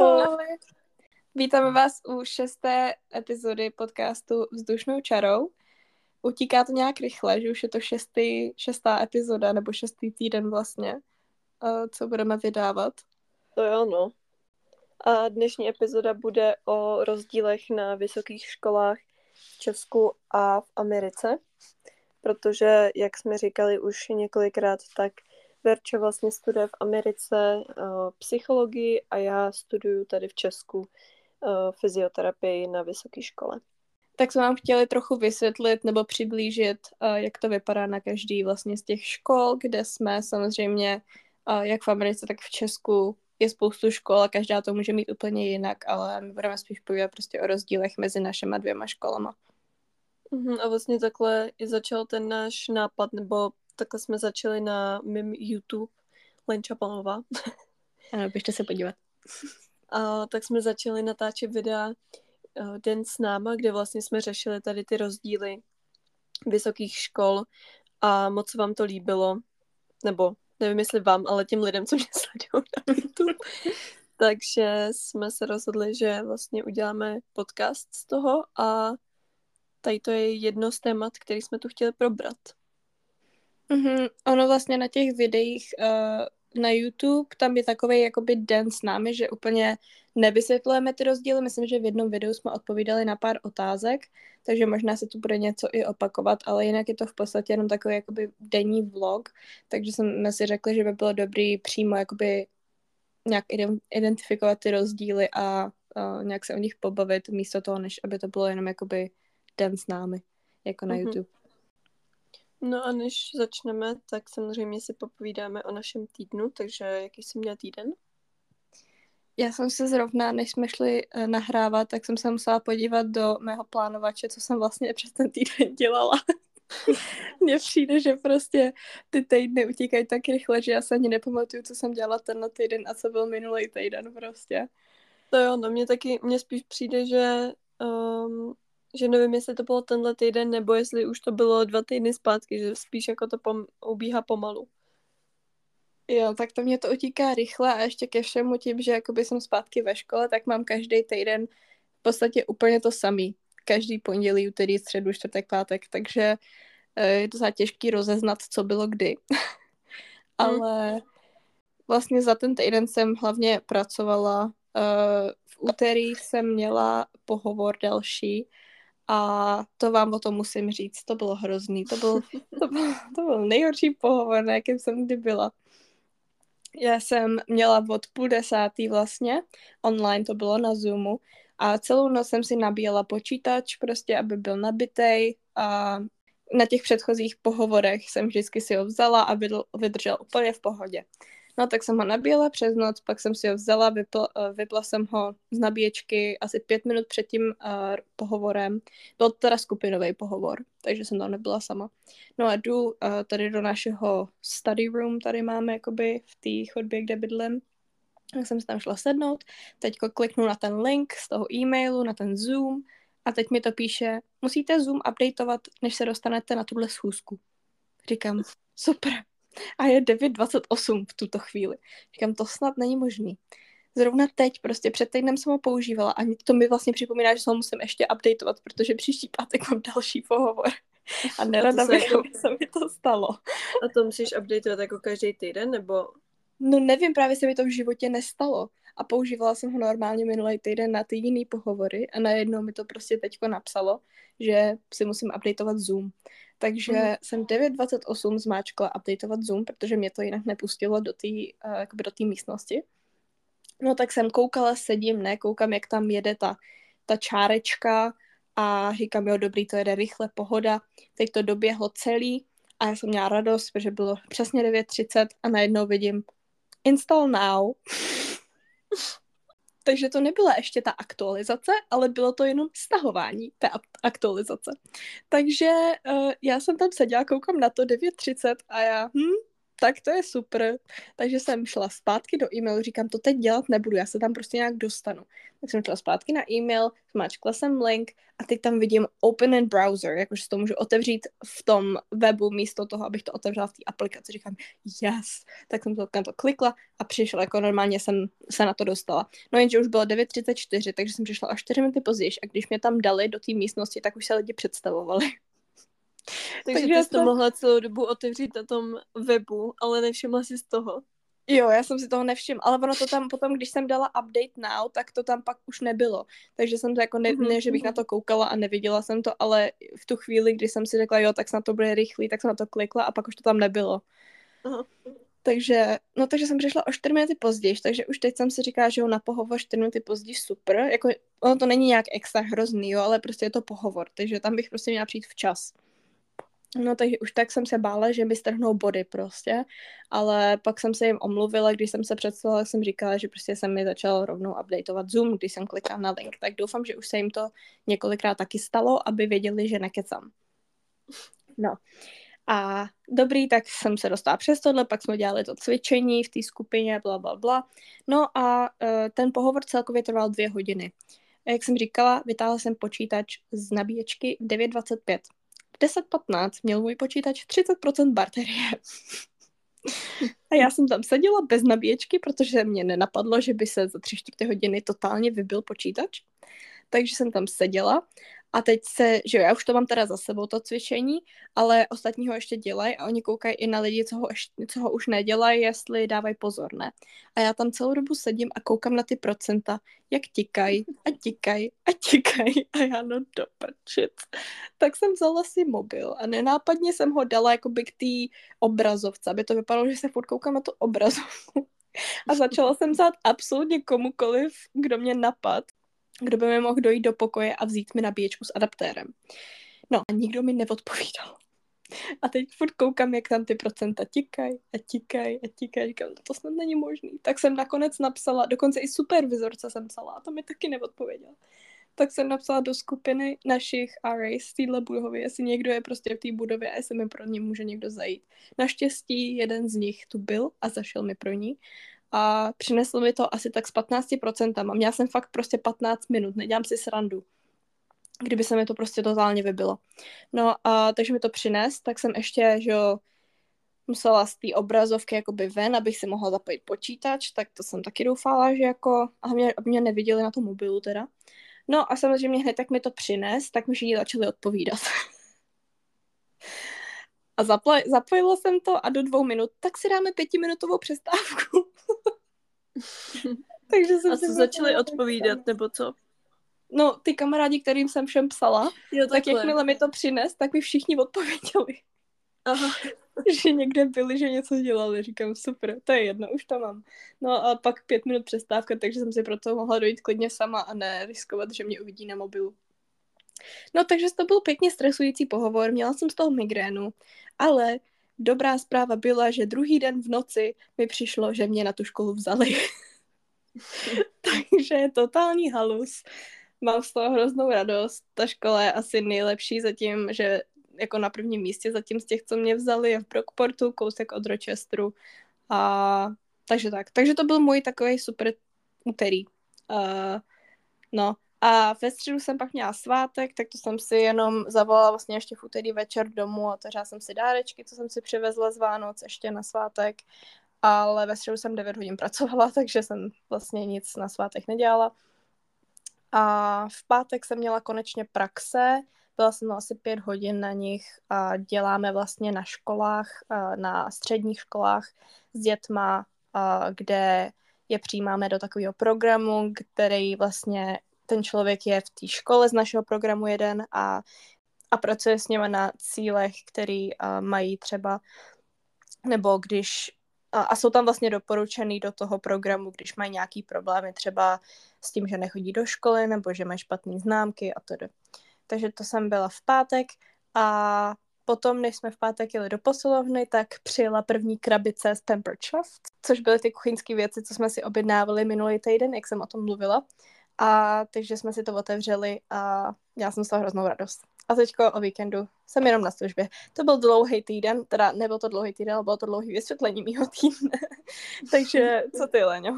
Ahoj. Vítáme vás u šesté epizody podcastu Vzdušnou čarou. Utíká to nějak rychle, že už je to šestý, šestá epizoda, nebo šestý týden vlastně, co budeme vydávat. To jo, no. A dnešní epizoda bude o rozdílech na vysokých školách v Česku a v Americe, protože, jak jsme říkali už několikrát, tak Verča vlastně studuje v Americe uh, psychologii a já studuju tady v Česku uh, fyzioterapii na vysoké škole. Tak jsme vám chtěli trochu vysvětlit nebo přiblížit, uh, jak to vypadá na každý vlastně z těch škol, kde jsme samozřejmě, uh, jak v Americe, tak v Česku je spoustu škol a každá to může mít úplně jinak, ale my budeme spíš povídat prostě o rozdílech mezi našimi dvěma školama. Uh-huh, a vlastně takhle i začal ten náš nápad, nebo takhle jsme začali na mým YouTube, Lenča Panová. Ano, běžte se podívat. A tak jsme začali natáčet videa uh, Den s náma, kde vlastně jsme řešili tady ty rozdíly vysokých škol a moc vám to líbilo, nebo nevím, jestli vám, ale těm lidem, co mě sledují na YouTube. Takže jsme se rozhodli, že vlastně uděláme podcast z toho a tady to je jedno z témat, který jsme tu chtěli probrat. Mm-hmm. Ono vlastně na těch videích uh, na YouTube, tam je takový jakoby den s námi, že úplně nevysvětlujeme ty rozdíly. Myslím, že v jednom videu jsme odpovídali na pár otázek, takže možná se tu bude něco i opakovat, ale jinak je to v podstatě jenom takový jakoby denní vlog, takže jsme si řekli, že by bylo dobrý přímo jakoby nějak identifikovat ty rozdíly a uh, nějak se o nich pobavit místo toho, než aby to bylo jenom jakoby den s námi, jako na mm-hmm. YouTube. No a než začneme, tak samozřejmě si popovídáme o našem týdnu, takže jaký jsi měl týden? Já jsem se zrovna, než jsme šli uh, nahrávat, tak jsem se musela podívat do mého plánovače, co jsem vlastně přes ten týden dělala. Mně přijde, že prostě ty týdny utíkají tak rychle, že já se ani nepamatuju, co jsem dělala tenhle týden a co byl minulý týden prostě. To jo, no mě taky, mně spíš přijde, že um, že nevím, jestli to bylo tenhle týden, nebo jestli už to bylo dva týdny zpátky, že spíš jako to pom- ubíhá pomalu. Jo, tak to mě to utíká rychle a ještě ke všemu tím, že jakoby jsem zpátky ve škole, tak mám každý týden v podstatě úplně to samý. Každý pondělí, úterý, středu, čtvrtek, pátek, takže eh, je docela těžký rozeznat, co bylo kdy. Ale vlastně za ten týden jsem hlavně pracovala. Eh, v úterý jsem měla pohovor další, a to vám o tom musím říct, to bylo hrozný, to byl, to byl, to byl nejhorší pohovor, na jakém jsem kdy byla. Já jsem měla od půl desátý vlastně, online to bylo na Zoomu, a celou noc jsem si nabíjela počítač, prostě, aby byl nabitej a na těch předchozích pohovorech jsem vždycky si ho vzala a vydržel úplně v pohodě. No tak jsem ho nabíjela přes noc, pak jsem si ho vzala, vypla, eh, vypla jsem ho z nabíječky asi pět minut před tím uh, pohovorem. Byl to teda skupinový pohovor, takže jsem tam nebyla sama. No a jdu uh, tady do našeho study room, tady máme jakoby v té chodbě, kde bydlím. Tak jsem si tam šla sednout, teď kliknu na ten link z toho e-mailu, na ten Zoom a teď mi to píše, musíte Zoom updateovat, než se dostanete na tuhle schůzku. Říkám, super, a je 9.28 v tuto chvíli. Říkám, to snad není možný. Zrovna teď, prostě před týdnem jsem ho používala a to mi vlastně připomíná, že se ho musím ještě updateovat, protože příští pátek mám další pohovor. A nerada bych, aby se mi to stalo. A to musíš updateovat jako každý týden, nebo? No nevím, právě se mi to v životě nestalo. A používala jsem ho normálně minulý týden na ty jiný pohovory a najednou mi to prostě teďko napsalo, že si musím updateovat Zoom. Takže mm. jsem 9.28 zmáčkla updateovat Zoom, protože mě to jinak nepustilo do té uh, do té místnosti. No tak jsem koukala, sedím, ne, koukám, jak tam jede ta, ta čárečka a říkám, jo, dobrý, to jede rychle, pohoda. Teď to doběhlo celý a já jsem měla radost, protože bylo přesně 9.30 a najednou vidím install now. Takže to nebyla ještě ta aktualizace, ale bylo to jenom stahování té aktualizace. Takže uh, já jsem tam seděla, koukám na to 9.30 a já, hm, tak to je super. Takže jsem šla zpátky do e-mailu, říkám, to teď dělat nebudu, já se tam prostě nějak dostanu. Tak jsem šla zpátky na e-mail, zmáčkla jsem link a teď tam vidím open in browser, jakože to můžu otevřít v tom webu místo toho, abych to otevřela v té aplikaci. Říkám, yes. Tak jsem to, na to klikla a přišla, jako normálně jsem se na to dostala. No jenže už bylo 9.34, takže jsem přišla až 4 minuty později a když mě tam dali do té místnosti, tak už se lidi představovali. Takže, Takže jsi to mohla celou dobu otevřít na tom webu, ale nevšimla si z toho. Jo, já jsem si toho nevšimla, ale ono to tam potom, když jsem dala update now, tak to tam pak už nebylo. Takže jsem to jako ne, mm-hmm. ne že bych na to koukala a neviděla jsem to, ale v tu chvíli, kdy jsem si řekla, jo, tak snad to bude rychlý, tak jsem na to klikla a pak už to tam nebylo. Aha. Takže, no takže jsem přišla o 4 minuty později, takže už teď jsem si říkala, že jo, na pohovor 4 minuty později super, jako ono to není nějak extra hrozný, jo, ale prostě je to pohovor, takže tam bych prostě měla přijít včas. No takže už tak jsem se bála, že mi strhnou body prostě, ale pak jsem se jim omluvila, když jsem se představila, jsem říkala, že prostě jsem mi začal rovnou updateovat Zoom, když jsem klikala na link, tak doufám, že už se jim to několikrát taky stalo, aby věděli, že nekecám. No. A dobrý, tak jsem se dostala přes tohle, pak jsme dělali to cvičení v té skupině, bla, bla, bla. No a uh, ten pohovor celkově trval dvě hodiny. A jak jsem říkala, vytáhla jsem počítač z nabíječky 9.25 10.15 měl můj počítač 30% baterie. A já jsem tam seděla bez nabíječky, protože mě nenapadlo, že by se za tři čtvrtě hodiny totálně vybil počítač. Takže jsem tam seděla a teď se, že jo, já už to mám teda za sebou, to cvičení, ale ostatní ho ještě dělají a oni koukají i na lidi, co ho, ještě, co ho už nedělají, jestli dávají pozor, ne? A já tam celou dobu sedím a koukám na ty procenta, jak tikají a tikají a tikají a já no doprčit. Tak jsem vzala si mobil a nenápadně jsem ho dala jakoby k té obrazovce, aby to vypadalo, že se furt koukám na tu obrazovku. A začala jsem psát absolutně komukoliv, kdo mě napad kdo by mi mohl dojít do pokoje a vzít mi nabíječku s adaptérem. No a nikdo mi neodpovídal. A teď furt koukám, jak tam ty procenta tikají a tikají a tikají. Říkám, to snad není možný. Tak jsem nakonec napsala, dokonce i supervizorce jsem psala a to mi taky neodpověděl. Tak jsem napsala do skupiny našich RAs z téhle budovy, jestli někdo je prostě v té budově a jestli mi pro ně může někdo zajít. Naštěstí jeden z nich tu byl a zašel mi pro ní a přinesl mi to asi tak s 15% a měla jsem fakt prostě 15 minut, nedělám si srandu kdyby se mi to prostě totálně vybilo. No a takže mi to přines, tak jsem ještě, že jo, musela z té obrazovky jakoby ven, abych si mohla zapojit počítač, tak to jsem taky doufala, že jako, a mě, aby mě neviděli na tom mobilu teda. No a samozřejmě hned tak mi to přines, tak mi všichni začali odpovídat. a zapla- zapojila jsem to a do dvou minut, tak si dáme pětiminutovou přestávku. Takže jsem a se začali odpovídat, nebo co? No, ty kamarádi, kterým jsem všem psala, jo, tak jakmile mi to přines, tak mi všichni odpověděli. Aha. že někde byli, že něco dělali. Říkám, super, to je jedno, už to mám. No a pak pět minut přestávka, takže jsem si proto mohla dojít klidně sama a ne riskovat, že mě uvidí na mobilu. No takže to byl pěkně stresující pohovor, měla jsem z toho migrénu, ale dobrá zpráva byla, že druhý den v noci mi přišlo, že mě na tu školu vzali. takže je totální halus. Mám z toho hroznou radost. Ta škola je asi nejlepší zatím, že jako na prvním místě zatím z těch, co mě vzali, je v Brockportu, kousek od Rochesteru. A takže tak. Takže to byl můj takový super úterý. Uh, no, a ve středu jsem pak měla svátek, tak to jsem si jenom zavolala vlastně ještě v úterý večer domů a otevřela jsem si dárečky, co jsem si přivezla z Vánoc ještě na svátek. Ale ve středu jsem 9 hodin pracovala, takže jsem vlastně nic na svátek nedělala. A v pátek jsem měla konečně praxe, byla jsem asi pět hodin na nich a děláme vlastně na školách, na středních školách s dětma, kde je přijímáme do takového programu, který vlastně ten člověk je v té škole z našeho programu jeden a, a pracuje s něma na cílech, který uh, mají třeba, nebo když a, a jsou tam vlastně doporučený do toho programu, když mají nějaký problémy třeba s tím, že nechodí do školy nebo že mají špatné známky a tedy. Takže to jsem byla v pátek a potom, než jsme v pátek jeli do posilovny, tak přijela první krabice z Pampered Chef, což byly ty kuchyňské věci, co jsme si objednávali minulý týden, jak jsem o tom mluvila. A takže jsme si to otevřeli a já jsem z toho hroznou radost. A teďko o víkendu jsem jenom na službě. To byl dlouhý týden, teda nebyl to dlouhý týden, ale bylo to dlouhý vysvětlení mýho týdne. Takže co ty, Leňo?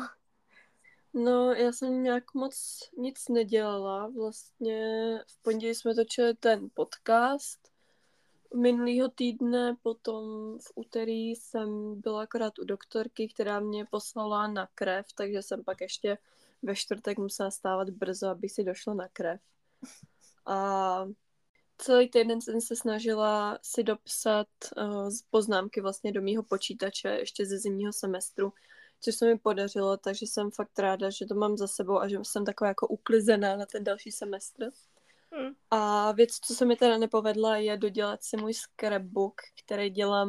No, já jsem nějak moc nic nedělala. Vlastně v pondělí jsme točili ten podcast minulýho týdne, potom v úterý jsem byla akorát u doktorky, která mě poslala na krev, takže jsem pak ještě ve čtvrtek musela stávat brzo, abych si došla na krev. A celý týden jsem se snažila si dopsat uh, poznámky vlastně do mýho počítače ještě ze zimního semestru, což se mi podařilo, takže jsem fakt ráda, že to mám za sebou a že jsem taková jako uklizená na ten další semestr. A věc, co se mi teda nepovedla, je dodělat si můj scrapbook, který dělám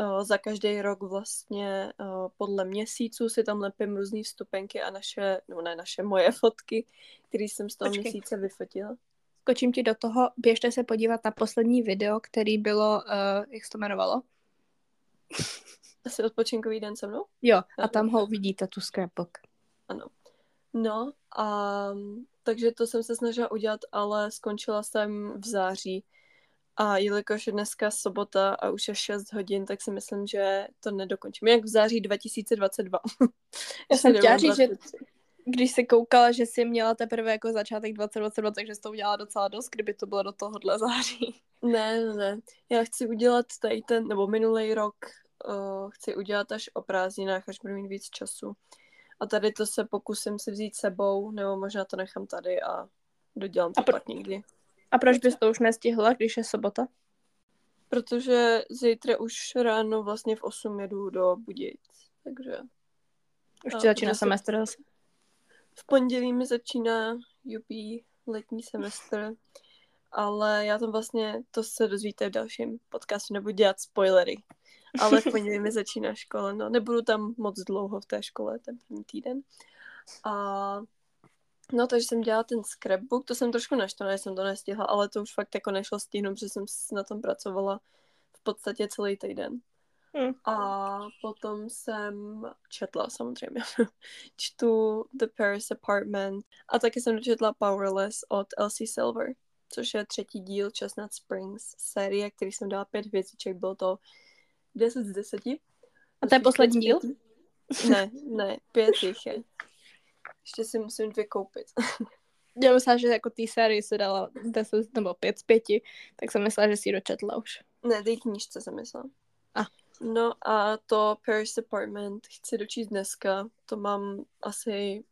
uh, za každý rok vlastně uh, podle měsíců si tam lepím různé vstupenky a naše, no ne naše, moje fotky, které jsem z toho Počkej. měsíce vyfotila. Skočím ti do toho, běžte se podívat na poslední video, který bylo, uh, jak se to jmenovalo? Asi odpočinkový den se mnou? Jo, a tam ho uvidíte, tu scrapbook. Ano. No a takže to jsem se snažila udělat, ale skončila jsem v září. A jelikož je dneska sobota a už je 6 hodin, tak si myslím, že to nedokončím. Jak v září 2022. Já jsem chtěla říct, že když se koukala, že jsi měla teprve jako začátek 2022, takže jsi to udělala docela dost, kdyby to bylo do tohohle září. Ne, ne, ne. Já chci udělat tady ten, nebo minulý rok uh, chci udělat až o prázdninách, až budu mít víc času. A tady to se pokusím si vzít sebou, nebo možná to nechám tady a dodělám to a pro... pak někdy. A proč bys to už nestihla, když je sobota? Protože zítra už ráno vlastně v 8 jedu do Budějic, takže... Už ti začíná semestr zase? V pondělí mi začíná UP letní semestr, ale já tam vlastně, to se dozvíte v dalším podcastu, nebudu dělat spoilery. Ale v pondělí mi začíná škola, no nebudu tam moc dlouho v té škole, ten první týden. A No, takže jsem dělala ten scrapbook, to jsem trošku naštvaná, jsem to nestihla, ale to už fakt jako nešlo stihnout, protože jsem na tom pracovala v podstatě celý týden. Hmm. A potom jsem četla samozřejmě. Čtu The Paris Apartment a taky jsem dočetla Powerless od Elsie Silver, což je třetí díl Chestnut Springs série, který jsem dala pět hvězdiček, bylo to 10 z 10. A to je poslední díl? Ne, ne, pět jich je. Ještě si musím dvě koupit. Já myslela, že jako té sérii se dala 10 nebo 5 z 5, tak jsem myslela, že si ji dočetla už. Ne, té knížce jsem myslela. A. No a to Paris Apartment chci dočíst dneska. To mám asi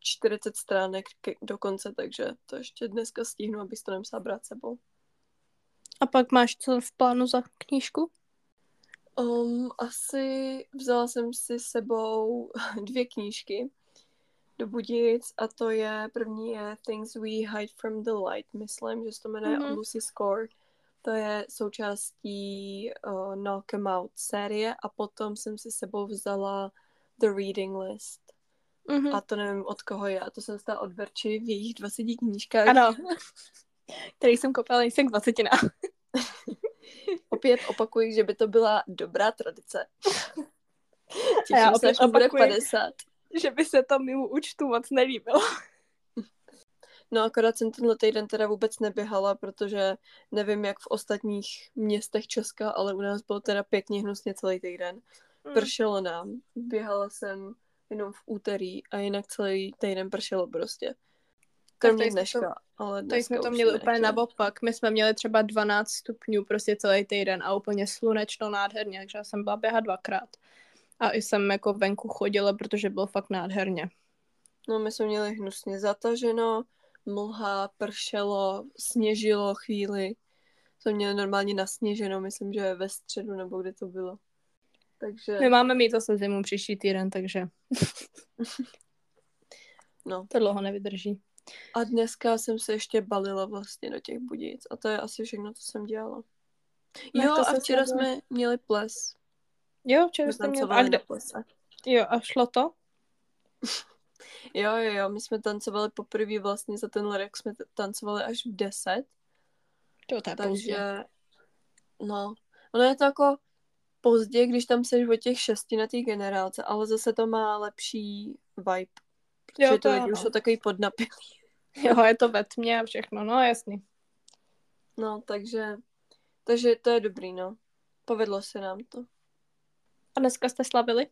40 stránek do konce, takže to ještě dneska stihnu, abys to nemusela brát sebou. A pak máš co v plánu za knížku? Um, asi vzala jsem si sebou dvě knížky do Budic a to je, první je Things We Hide from the Light, myslím, že se to jmenuje mm-hmm. Lucy Score. To je součástí uh, Knock 'em Out série a potom jsem si sebou vzala The Reading List. Mm-hmm. A to nevím od koho je, a to jsem stala od Verči v jejich 20 knížkách. Ano, který jsem koupila nejsem k 20 Opět opakuji, že by to byla dobrá tradice. Těším já se, až opakuji, bude 50. Že by se to mému účtu moc nelíbilo. No akorát jsem tenhle týden teda vůbec neběhala, protože nevím jak v ostatních městech Česka, ale u nás bylo teda pěkně hnusně celý týden. Hmm. Pršelo nám, běhala jsem jenom v úterý a jinak celý týden pršelo prostě. Kromě dneška. To, ale dneska jsme to měli úplně naopak. My jsme měli třeba 12 stupňů prostě celý týden a úplně slunečno nádherně, takže já jsem byla běhat dvakrát. A i jsem jako venku chodila, protože bylo fakt nádherně. No my jsme měli hnusně zataženo, mlha, pršelo, sněžilo chvíli. Jsme měli normálně nasněženo, myslím, že ve středu nebo kde to bylo. Takže... My máme mít zase zimu příští týden, takže no. to dlouho nevydrží. A dneska jsem se ještě balila vlastně do těch budic. A to je asi všechno, co jsem dělala. Ne, jo, a včera jsme měli ples. Jo, včera jsme měli a kde... plese. Jo, a šlo to? jo, jo, jo, my jsme tancovali poprvé vlastně za ten rok, jsme tancovali až v deset. To, to je Takže, pozdě. no, ono je to jako pozdě, když tam seš o těch šesti na té generálce, ale zase to má lepší vibe. Protože jo, to lidi už jsou takový podnapilý. Jo, je to ve tmě a všechno, no jasný. No, takže, takže to je dobrý, no. Povedlo se nám to. A dneska jste slavili?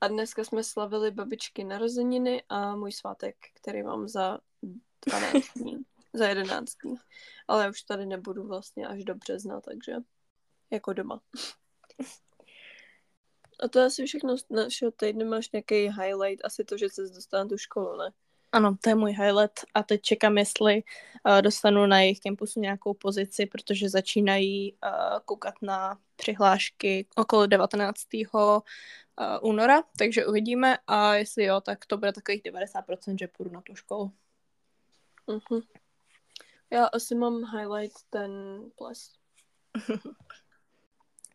A dneska jsme slavili babičky narozeniny a můj svátek, který mám za 12 dní, za 11 dní. Ale už tady nebudu vlastně až do března, takže jako doma. A to je asi všechno z našeho týdne. Máš nějaký highlight? Asi to, že se dostala na tu školu, ne? Ano, to je můj highlight a teď čekám, jestli uh, dostanu na jejich campusu nějakou pozici, protože začínají uh, koukat na přihlášky okolo 19. Uh, února, takže uvidíme a jestli jo, tak to bude takových 90%, že půjdu na tu školu. Uh-huh. Já asi mám highlight ten ples.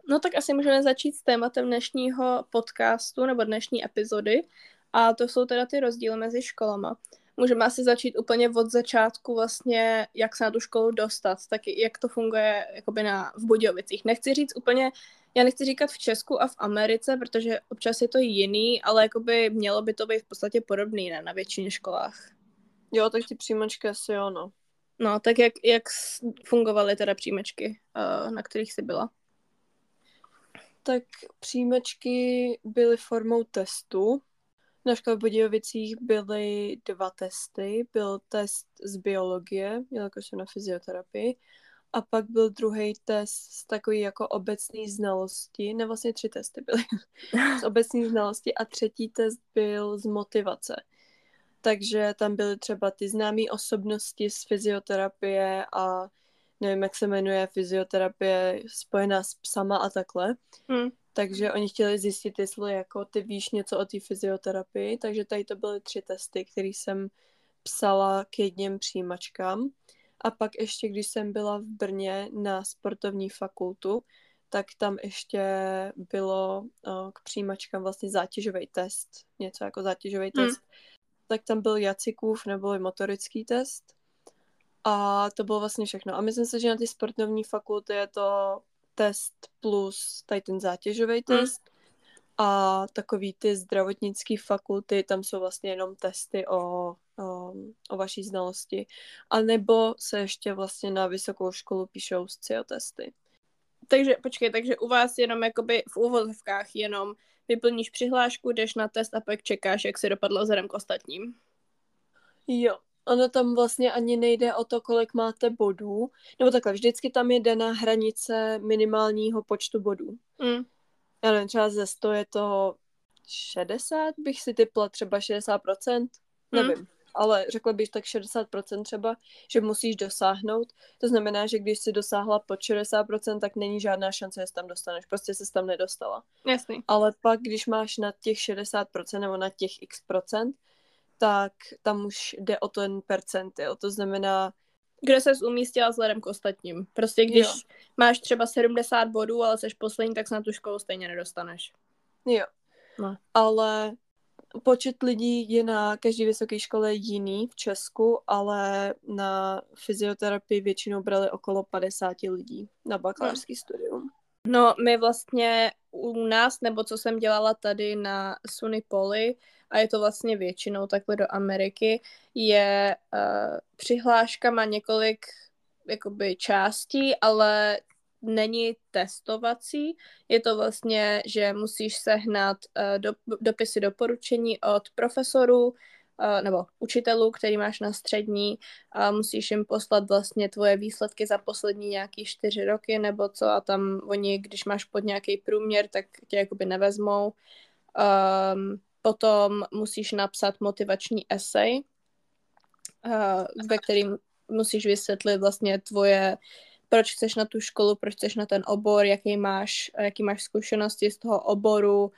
No tak asi můžeme začít s tématem dnešního podcastu nebo dnešní epizody a to jsou teda ty rozdíly mezi školama. Můžeme asi začít úplně od začátku vlastně, jak se na tu školu dostat, tak jak to funguje jakoby na, v Budějovicích. Nechci říct úplně, já nechci říkat v Česku a v Americe, protože občas je to jiný, ale jakoby mělo by to být v podstatě podobný ne, na většině školách. Jo, tak ty přijímačky asi jo, no. No, tak jak, jak fungovaly teda přijímačky, uh, na kterých jsi byla? Tak přijímačky byly formou testu. Na škole v Budějovicích byly dva testy. Byl test z biologie, jelikož jsem na fyzioterapii, a pak byl druhý test takový jako obecný znalosti, ne vlastně tři testy byly, z obecní znalosti a třetí test byl z motivace. Takže tam byly třeba ty známé osobnosti z fyzioterapie a nevím, jak se jmenuje fyzioterapie spojená s psama a takhle. Hmm. Takže oni chtěli zjistit, jestli jako ty víš něco o té fyzioterapii, takže tady to byly tři testy, které jsem psala k jedním přijímačkám. A pak ještě, když jsem byla v Brně na sportovní fakultu, tak tam ještě bylo k přijímačkám vlastně zátěžový test, něco jako zátěžový hmm. test. Tak tam byl Jacikův nebo motorický test. A to bylo vlastně všechno. A myslím si, že na ty sportovní fakulty je to test plus tady ten zátěžový hmm. test. Mm. A takový ty zdravotnické fakulty, tam jsou vlastně jenom testy o, o, o vaší znalosti. A nebo se ještě vlastně na vysokou školu píšou SCIO testy. Takže počkej, takže u vás jenom jakoby v úvozovkách jenom vyplníš přihlášku, jdeš na test a pak čekáš, jak se dopadlo vzhledem k ostatním. Jo, ono tam vlastně ani nejde o to, kolik máte bodů, nebo takhle, vždycky tam je daná hranice minimálního počtu bodů. Mm. Já nevím, třeba ze 100 je to 60, bych si typla třeba 60%, mm. nevím, ale řekla bych tak 60% třeba, že musíš dosáhnout. To znamená, že když si dosáhla pod 60%, tak není žádná šance, že se tam dostaneš. Prostě se tam nedostala. Jasný. Ale pak, když máš na těch 60% nebo na těch x procent, tak tam už jde o ten percent, jo. To znamená... Kde ses umístila vzhledem k ostatním. Prostě když jo. máš třeba 70 bodů, ale jsi poslední, tak se na tu školu stejně nedostaneš. Jo. No. Ale počet lidí je na každé vysoké škole jiný v Česku, ale na fyzioterapii většinou brali okolo 50 lidí na bakalářský no. studium. No, my vlastně u nás, nebo co jsem dělala tady na Suny Poly, a je to vlastně většinou takhle do Ameriky, je uh, přihláška má několik jakoby částí, ale není testovací. Je to vlastně, že musíš sehnat uh, do, dopisy doporučení od profesorů, uh, nebo učitelů, který máš na střední a musíš jim poslat vlastně tvoje výsledky za poslední nějaký čtyři roky nebo co a tam oni, když máš pod nějaký průměr, tak tě jakoby nevezmou. Um, potom musíš napsat motivační esej, uh, ve kterým musíš vysvětlit vlastně tvoje, proč chceš na tu školu, proč chceš na ten obor, jaký máš, jaký máš zkušenosti z toho oboru, uh,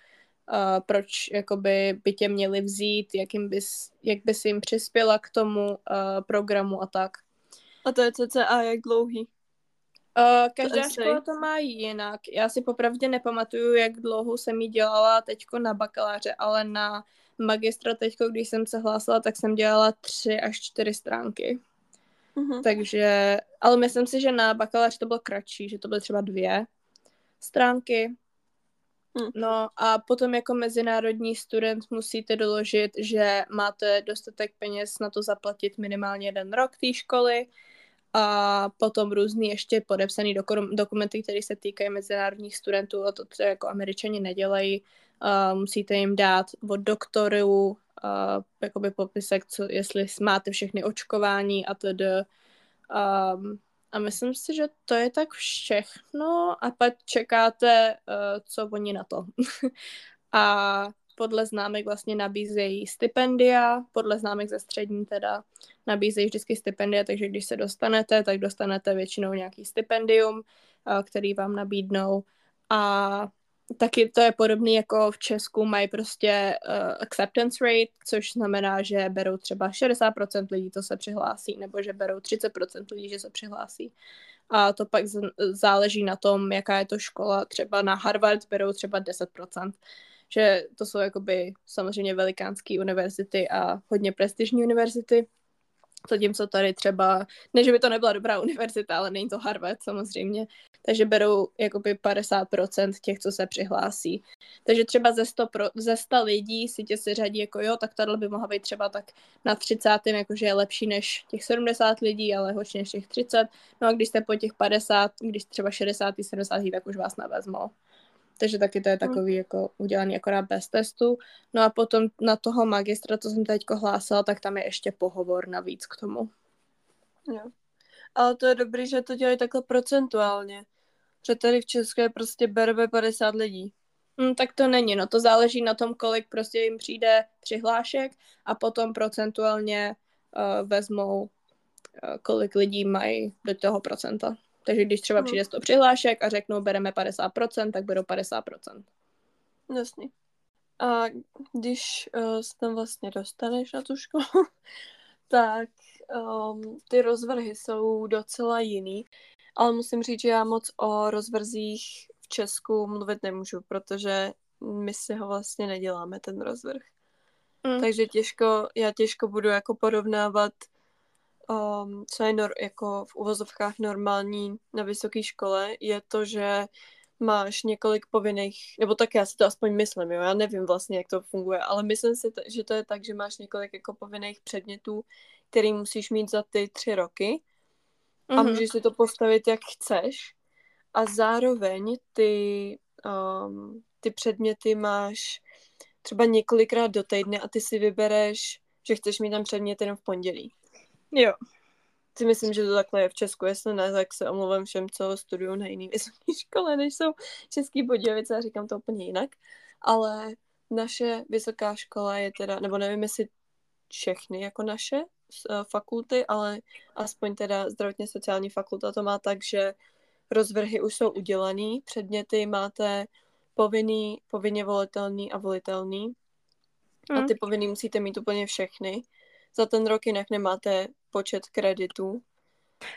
proč jakoby by tě měli vzít, jakým bys, jak bys jim přispěla k tomu uh, programu a tak. A to je cca jak dlouhý? Uh, každá to škola to má jinak. Já si popravdě nepamatuju, jak dlouho jsem ji dělala teďko na bakaláře, ale na magistra teďko, když jsem se hlásila, tak jsem dělala tři až čtyři stránky. Uh-huh. Takže, ale myslím si, že na bakalář to bylo kratší, že to byly třeba dvě stránky. Uh-huh. No a potom jako mezinárodní student musíte doložit, že máte dostatek peněz na to zaplatit minimálně jeden rok té školy a potom různý ještě podepsaný doku- dokumenty, které se týkají mezinárodních studentů a to, co jako američani nedělají. Uh, musíte jim dát od doktoru uh, jakoby popisek, co, jestli máte všechny očkování a tedy. Um, a myslím si, že to je tak všechno a pak čekáte, uh, co oni na to. a podle známek vlastně nabízejí stipendia, podle známek ze střední teda nabízejí vždycky stipendia, takže když se dostanete, tak dostanete většinou nějaký stipendium, uh, který vám nabídnou a taky to je podobné jako v Česku mají prostě uh, acceptance rate, což znamená, že berou třeba 60% lidí, co se přihlásí, nebo že berou 30% lidí, že se přihlásí. A to pak z- záleží na tom, jaká je to škola. Třeba na Harvard berou třeba 10%. Že to jsou jakoby samozřejmě velikánské univerzity a hodně prestižní univerzity. Zatímco tady třeba, ne, že by to nebyla dobrá univerzita, ale není to Harvard samozřejmě, takže berou jakoby 50% těch, co se přihlásí. Takže třeba ze 100, pro, ze 100 lidí si tě si řadí jako jo, tak tato by mohla být třeba tak na 30. jakože je lepší než těch 70 lidí, ale horší než těch 30. No a když jste po těch 50, když třeba 60, 70, tak už vás nevezmou takže taky to je hmm. takový jako udělaný akorát bez testu. No a potom na toho magistra, co jsem teď hlásila, tak tam je ještě pohovor navíc k tomu. Jo. Ale to je dobrý, že to dělají takhle procentuálně. Že tady v České prostě berbe 50 lidí. Hmm, tak to není, no to záleží na tom, kolik prostě jim přijde přihlášek a potom procentuálně uh, vezmou, uh, kolik lidí mají do toho procenta. Takže když třeba přijde 100 přihlášek a řeknou, bereme 50%, tak berou 50%. Jasně. A když uh, se tam vlastně dostaneš na tu školu, tak um, ty rozvrhy jsou docela jiný. Ale musím říct, že já moc o rozvrzích v Česku mluvit nemůžu, protože my si ho vlastně neděláme, ten rozvrh. Mm. Takže těžko, já těžko budu jako porovnávat um, co je nor- jako v uvozovkách normální na vysoké škole, je to, že máš několik povinných, nebo tak já si to aspoň myslím, jo, já nevím vlastně, jak to funguje, ale myslím si, že to je tak, že máš několik jako povinných předmětů, který musíš mít za ty tři roky a mm-hmm. můžeš si to postavit, jak chceš a zároveň ty, um, ty předměty máš třeba několikrát do týdne a ty si vybereš, že chceš mít tam předmět jenom v pondělí. Jo. Si myslím, že to takhle je v Česku, jestli ne, tak se omluvám všem, co studují na jiný vysoké škole, než jsou Český Budějovice a říkám to úplně jinak. Ale naše vysoká škola je teda, nebo nevím, jestli všechny jako naše uh, fakulty, ale aspoň teda zdravotně sociální fakulta to má tak, že rozvrhy už jsou udělaný, předměty máte povinný, povinně volitelný a volitelný. Hmm. A ty povinný musíte mít úplně všechny. Za ten rok jinak nemáte počet kreditů,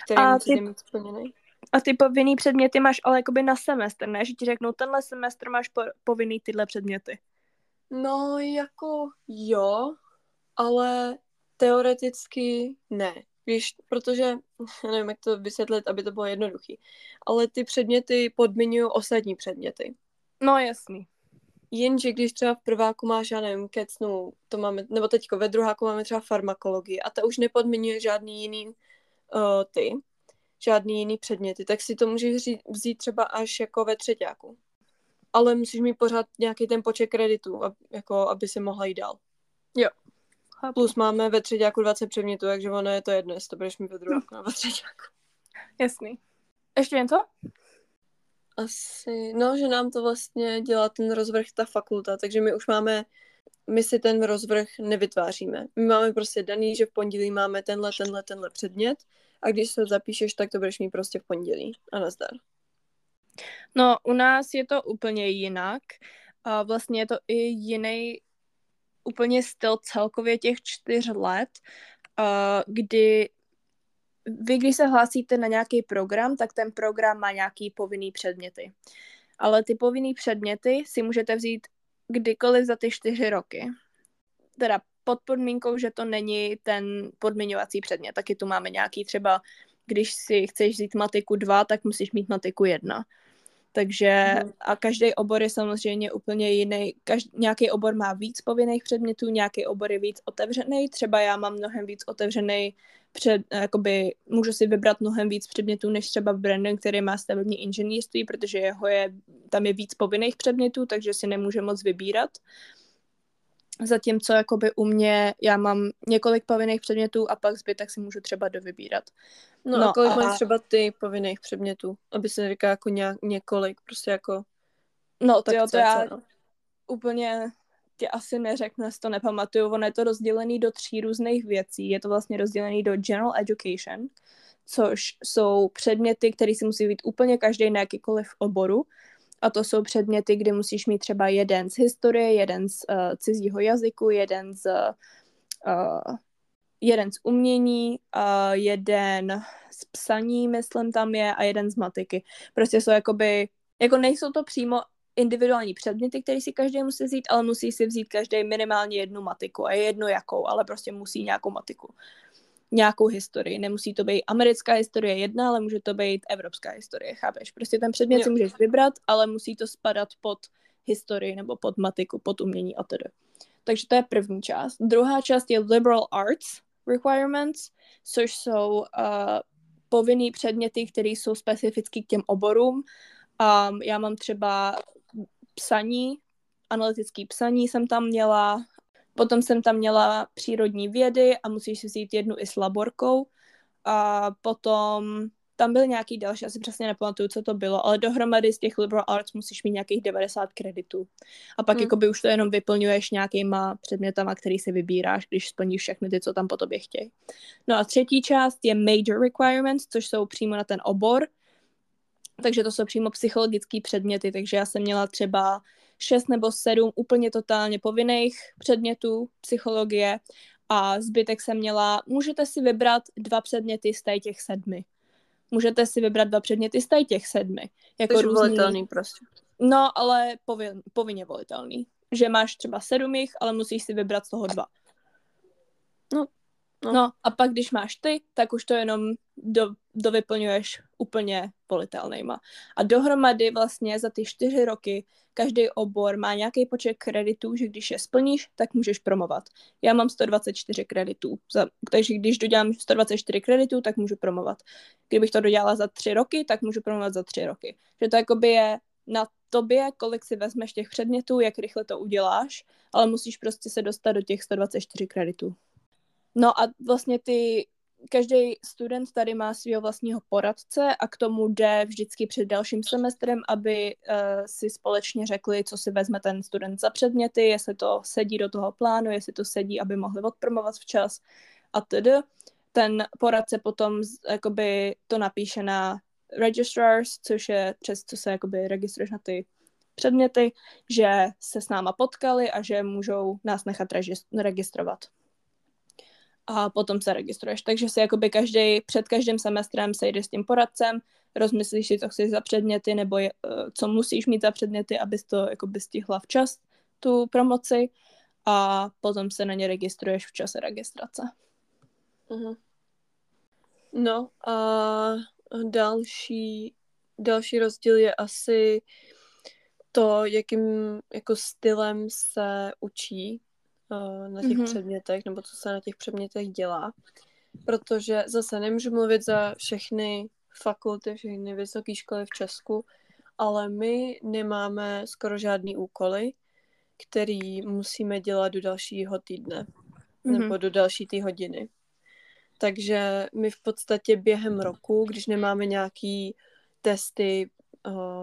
který a musíte ty, mít splněný. A ty povinný předměty máš ale jakoby na semestr, ne? Že ti řeknou, tenhle semestr máš po, povinný tyhle předměty. No, jako jo, ale teoreticky ne. Víš, protože, nevím, jak to vysvětlit, aby to bylo jednoduchý, ale ty předměty podmiňují ostatní předměty. No, jasný. Jenže když třeba v prváku máš, já nevím, kecnu, to máme, nebo teďko ve druháku máme třeba farmakologii a ta už nepodmiňuje žádný jiný uh, ty, žádný jiný předměty, tak si to můžeš vzít, třeba až jako ve třetíku. Ale musíš mít pořád nějaký ten počet kreditů, ab, jako, aby si mohla jít dál. Jo. Chápu. Plus máme ve třetíku 20 předmětů, takže ono je to jedno, jestli to budeš mít ve druháku nebo ve třetíku. Jasný. Ještě jen to? Asi, no, že nám to vlastně dělá ten rozvrh ta fakulta, takže my už máme, my si ten rozvrh nevytváříme. My máme prostě daný, že v pondělí máme tenhle, tenhle, tenhle předmět a když se zapíšeš, tak to budeš mít prostě v pondělí a nazdar. No, u nás je to úplně jinak. A vlastně je to i jiný úplně styl celkově těch čtyř let, kdy vy, když se hlásíte na nějaký program, tak ten program má nějaký povinný předměty. Ale ty povinný předměty si můžete vzít kdykoliv za ty čtyři roky. Teda pod podmínkou, že to není ten podmiňovací předmět. Taky tu máme nějaký třeba, když si chceš vzít matiku 2, tak musíš mít matiku 1. Takže mm. a každý obor je samozřejmě úplně jiný. Každý, nějaký obor má víc povinných předmětů, nějaký obor je víc otevřený. Třeba já mám mnohem víc otevřený před, jakoby, můžu si vybrat mnohem víc předmětů, než třeba Brandon, který má stavební inženýrství, protože jeho je, tam je víc povinných předmětů, takže si nemůže moc vybírat. Zatímco jakoby u mě, já mám několik povinných předmětů a pak zbytek si můžu třeba dovybírat. No, no a kolik a... máš třeba ty povinných předmětů? Aby se neříká jako nějak, několik, prostě jako... No, to jo, to já no. úplně ti asi neřeknu, to nepamatuju. Ono je to rozdělený do tří různých věcí. Je to vlastně rozdělený do General Education, což jsou předměty, které si musí být úplně každý na jakýkoliv oboru. A to jsou předměty, kde musíš mít třeba jeden z historie, jeden z uh, cizího jazyku, jeden z, uh, jeden z umění, uh, jeden z psaní, myslím tam je, a jeden z matiky. Prostě jsou jakoby, jako nejsou to přímo individuální předměty, které si každý musí vzít, ale musí si vzít každý minimálně jednu matiku a je jedno jakou, ale prostě musí nějakou matiku nějakou historii. Nemusí to být americká historie jedna, ale může to být evropská historie, chápeš? Prostě ten předmět jo. si můžeš vybrat, ale musí to spadat pod historii nebo pod matiku, pod umění a tedy. Takže to je první část. Druhá část je liberal arts requirements, což jsou uh, povinný předměty, které jsou specificky k těm oborům. Um, já mám třeba psaní, analytický psaní jsem tam měla, Potom jsem tam měla přírodní vědy a musíš si vzít jednu i s laborkou. A potom tam byl nějaký další, asi přesně nepamatuju, co to bylo, ale dohromady z těch liberal arts musíš mít nějakých 90 kreditů. A pak hmm. jakoby už to jenom vyplňuješ nějakýma předmětama, který si vybíráš, když splníš všechny ty, co tam po tobě chtějí. No a třetí část je major requirements, což jsou přímo na ten obor. Takže to jsou přímo psychologické předměty, takže já jsem měla třeba šest nebo sedm úplně totálně povinných předmětů psychologie a zbytek jsem měla, můžete si vybrat dva předměty z těch sedmi. Můžete si vybrat dva předměty z těch sedmi. Jako Takže různý... volitelný prostě. No, ale povin, povinně volitelný. Že máš třeba sedm jich, ale musíš si vybrat z toho dva. No, no. no a pak, když máš ty, tak už to jenom do, dovyplňuješ úplně volitelnýma. A dohromady vlastně za ty čtyři roky každý obor má nějaký počet kreditů, že když je splníš, tak můžeš promovat. Já mám 124 kreditů, za, takže když dodělám 124 kreditů, tak můžu promovat. Kdybych to dodělala za tři roky, tak můžu promovat za tři roky. Že to jakoby je na tobě, kolik si vezmeš těch předmětů, jak rychle to uděláš, ale musíš prostě se dostat do těch 124 kreditů. No a vlastně ty každý student tady má svého vlastního poradce a k tomu jde vždycky před dalším semestrem, aby uh, si společně řekli, co si vezme ten student za předměty, jestli to sedí do toho plánu, jestli to sedí, aby mohli odpromovat včas a tedy. Ten poradce potom jakoby to napíše na registrars, což je přes co se jakoby registruješ na ty předměty, že se s náma potkali a že můžou nás nechat registrovat a potom se registruješ. Takže si jakoby každý, před každým semestrem sejdeš s tím poradcem, rozmyslíš si, co chceš za předměty, nebo je, eh, co musíš mít za předměty, abys to jakoby stihla včas, tu promoci, a potom se na ně registruješ v čase registrace. Uh-huh. No a další, další rozdíl je asi to, jakým jako stylem se učí na těch mm-hmm. předmětech, nebo co se na těch předmětech dělá. Protože zase nemůžu mluvit za všechny fakulty, všechny vysoké školy v Česku, ale my nemáme skoro žádný úkoly, který musíme dělat do dalšího týdne mm-hmm. nebo do další té hodiny. Takže my v podstatě během roku, když nemáme nějaký testy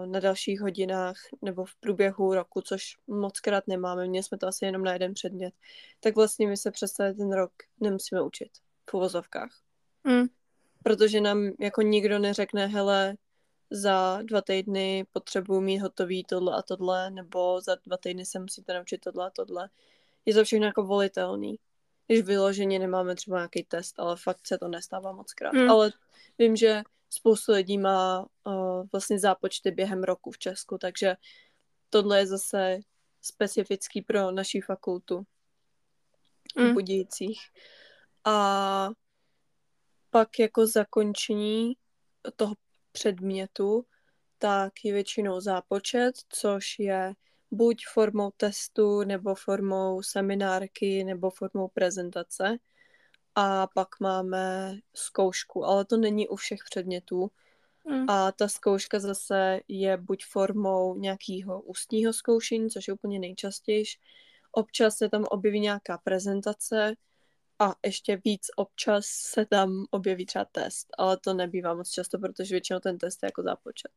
na dalších hodinách nebo v průběhu roku, což moc krát nemáme, měli jsme to asi jenom na jeden předmět, tak vlastně my se přes ten rok nemusíme učit v uvozovkách. Mm. Protože nám jako nikdo neřekne, hele, za dva týdny potřebuji mít hotový tohle a tohle, nebo za dva týdny se musíte naučit tohle a tohle. Je to všechno jako volitelný. Když vyloženě nemáme třeba nějaký test, ale fakt se to nestává moc krát. Mm. Ale vím, že spoustu lidí má uh, vlastně zápočty během roku v Česku, takže tohle je zase specifický pro naší fakultu mm. Budějcích. A pak jako zakončení toho předmětu, tak je většinou zápočet, což je buď formou testu, nebo formou seminárky, nebo formou prezentace. A pak máme zkoušku, ale to není u všech předmětů. Mm. A ta zkouška zase je buď formou nějakého ústního zkoušení, což je úplně nejčastější. Občas se tam objeví nějaká prezentace a ještě víc občas se tam objeví třeba test, ale to nebývá moc často, protože většinou ten test je jako zápočet.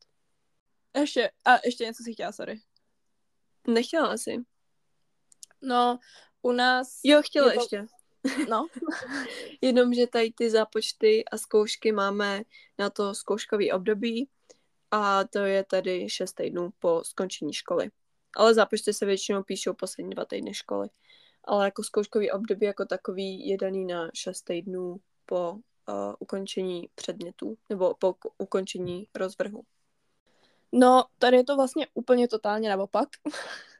Ještě, a ještě něco si chtěla, sorry. Nechtěla si. No, u nás... Jo, chtěla to... ještě. No. Jenom, že tady ty zápočty a zkoušky máme na to zkouškový období a to je tady 6 týdnů po skončení školy. Ale zápočty se většinou píšou poslední dva týdny školy. Ale jako zkouškový období jako takový je daný na 6 týdnů po uh, ukončení předmětů nebo po ukončení rozvrhu. No, tady je to vlastně úplně totálně naopak.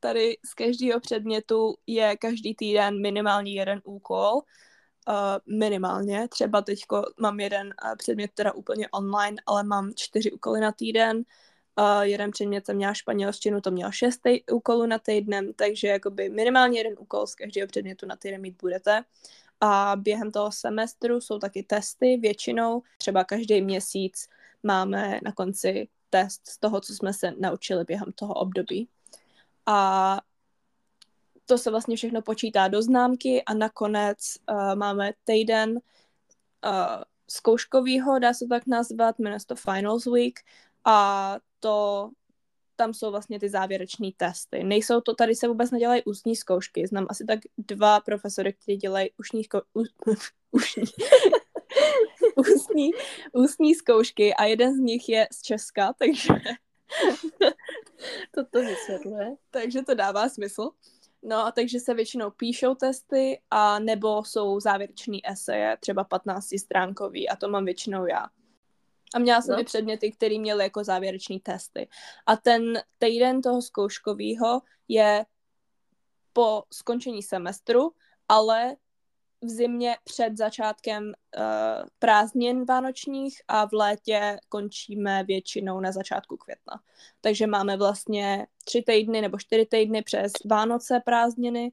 tady z každého předmětu je každý týden minimálně jeden úkol. Uh, minimálně. Třeba teď mám jeden uh, předmět teda úplně online, ale mám čtyři úkoly na týden. Uh, jeden předmět jsem měla španělštinu, to měla šest úkolů na týdnem, takže jakoby minimálně jeden úkol z každého předmětu na týden mít budete. A během toho semestru jsou taky testy většinou. Třeba každý měsíc máme na konci test z toho, co jsme se naučili během toho období. A to se vlastně všechno počítá do známky a nakonec uh, máme týden uh, zkouškovýho, dá se tak nazvat, jmenuje to Finals Week a to tam jsou vlastně ty závěrečné testy. Nejsou to, tady se vůbec nedělají ústní zkoušky. Znám asi tak dva profesory, kteří dělají u, ušní, ústní, ústní zkoušky a jeden z nich je z Česka, takže to to vysvětluje. takže to dává smysl. No a takže se většinou píšou testy a nebo jsou závěrečný eseje, třeba 15 stránkový a to mám většinou já. A měla jsem no. i předměty, které měly jako závěrečný testy. A ten týden toho zkouškového je po skončení semestru, ale v zimě před začátkem uh, prázdnin vánočních a v létě končíme většinou na začátku května. Takže máme vlastně tři týdny nebo čtyři týdny přes Vánoce prázdniny